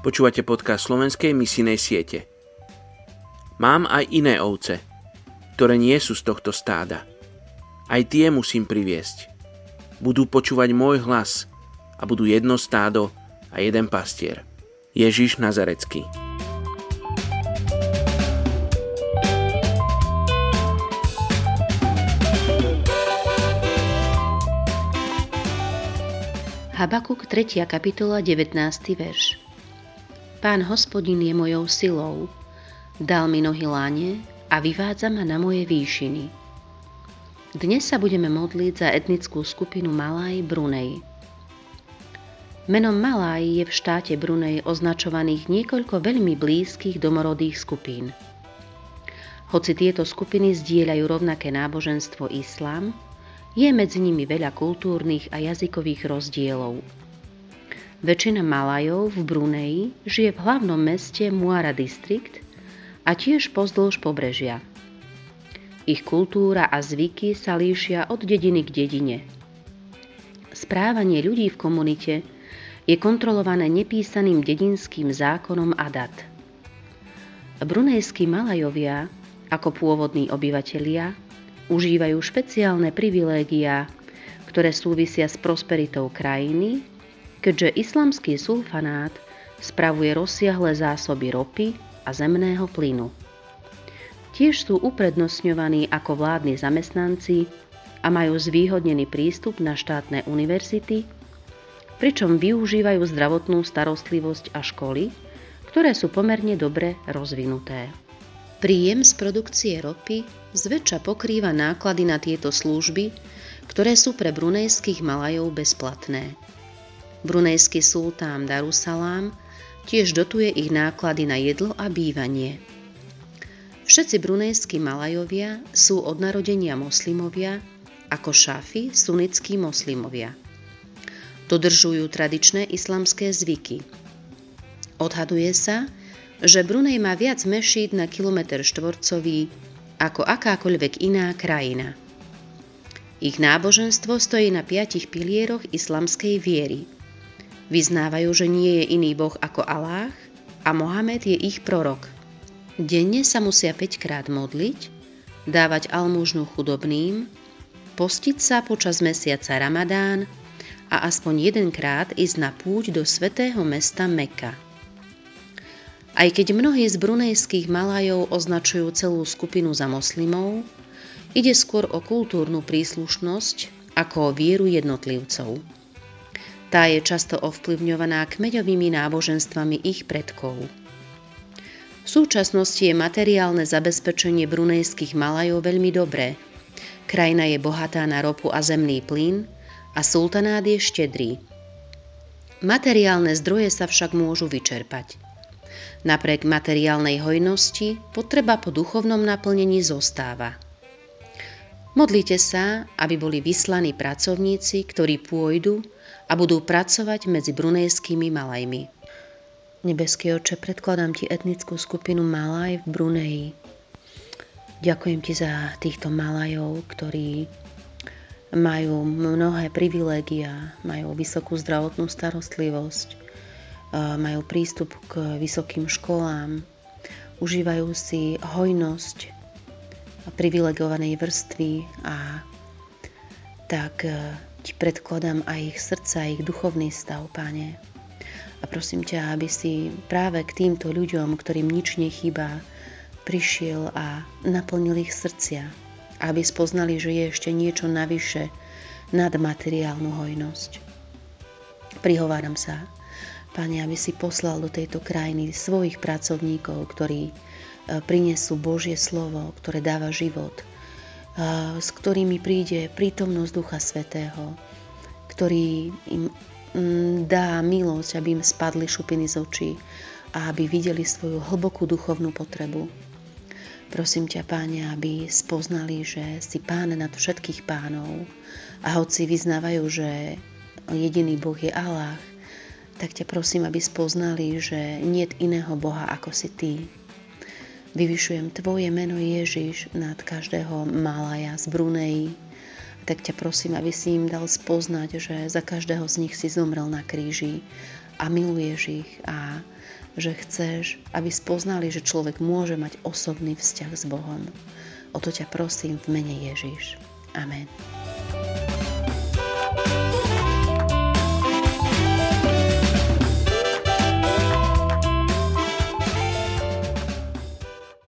Počúvate podcast slovenskej misijnej siete. Mám aj iné ovce, ktoré nie sú z tohto stáda. Aj tie musím priviesť. Budú počúvať môj hlas a budú jedno stádo a jeden pastier. Ježiš Nazarecký. Habakuk 3. kapitola 19. verš Pán hospodin je mojou silou, dal mi nohy láne a vyvádza ma na moje výšiny. Dnes sa budeme modliť za etnickú skupinu Malaj Brunej. Menom Malaj je v štáte Brunej označovaných niekoľko veľmi blízkych domorodých skupín. Hoci tieto skupiny zdieľajú rovnaké náboženstvo islám, je medzi nimi veľa kultúrnych a jazykových rozdielov. Väčšina Malajov v Bruneji žije v hlavnom meste Muara District a tiež pozdĺž pobrežia. Ich kultúra a zvyky sa líšia od dediny k dedine. Správanie ľudí v komunite je kontrolované nepísaným dedinským zákonom Adat. Brunejskí Malajovia, ako pôvodní obyvatelia, užívajú špeciálne privilégia, ktoré súvisia s prosperitou krajiny keďže islamský sulfanát spravuje rozsiahle zásoby ropy a zemného plynu. Tiež sú uprednostňovaní ako vládni zamestnanci a majú zvýhodnený prístup na štátne univerzity, pričom využívajú zdravotnú starostlivosť a školy, ktoré sú pomerne dobre rozvinuté. Príjem z produkcie ropy zväčša pokrýva náklady na tieto služby, ktoré sú pre brunejských Malajov bezplatné. Brunejský sultán Darussalám tiež dotuje ich náklady na jedlo a bývanie. Všetci brunejskí Malajovia sú od narodenia moslimovia, ako šafi sunnickí moslimovia. Dodržujú tradičné islamské zvyky. Odhaduje sa, že Brunej má viac mešít na kilometr štvorcový ako akákoľvek iná krajina. Ich náboženstvo stojí na piatich pilieroch islamskej viery – Vyznávajú, že nie je iný boh ako Allah a Mohamed je ich prorok. Denne sa musia 5 krát modliť, dávať almužnu chudobným, postiť sa počas mesiaca Ramadán a aspoň jedenkrát ísť na púť do svetého mesta Meka. Aj keď mnohí z brunejských Malajov označujú celú skupinu za moslimov, ide skôr o kultúrnu príslušnosť ako o vieru jednotlivcov. Tá je často ovplyvňovaná kmeňovými náboženstvami ich predkov. V súčasnosti je materiálne zabezpečenie brunejských Malajov veľmi dobré. Krajina je bohatá na ropu a zemný plyn a sultanát je štedrý. Materiálne zdroje sa však môžu vyčerpať. Napriek materiálnej hojnosti potreba po duchovnom naplnení zostáva. Modlite sa, aby boli vyslaní pracovníci, ktorí pôjdu a budú pracovať medzi brunejskými Malajmi. Nebeský oče, predkladám ti etnickú skupinu Malaj v Bruneji. Ďakujem ti za týchto Malajov, ktorí majú mnohé privilégia, majú vysokú zdravotnú starostlivosť, majú prístup k vysokým školám, užívajú si hojnosť privilegovanej vrstvy a tak ti predkladám aj ich srdca, ich duchovný stav, Pane. A prosím ťa, aby si práve k týmto ľuďom, ktorým nič nechýba, prišiel a naplnil ich srdcia, aby spoznali, že je ešte niečo navyše nad materiálnu hojnosť. Prihováram sa, Pane, aby si poslal do tejto krajiny svojich pracovníkov, ktorí prinesú Božie slovo, ktoré dáva život – s ktorými príde prítomnosť Ducha Svetého, ktorý im mm, dá milosť, aby im spadli šupiny z očí a aby videli svoju hlbokú duchovnú potrebu. Prosím ťa, páne, aby spoznali, že si pán nad všetkých pánov a hoci vyznávajú, že jediný Boh je Allah, tak ťa prosím, aby spoznali, že nie iného Boha ako si Ty, Vyvyšujem Tvoje meno Ježiš nad každého Malaja z Bruneji tak ťa prosím, aby si im dal spoznať, že za každého z nich si zomrel na kríži a miluješ ich a že chceš, aby spoznali, že človek môže mať osobný vzťah s Bohom. O to ťa prosím v mene Ježiš. Amen.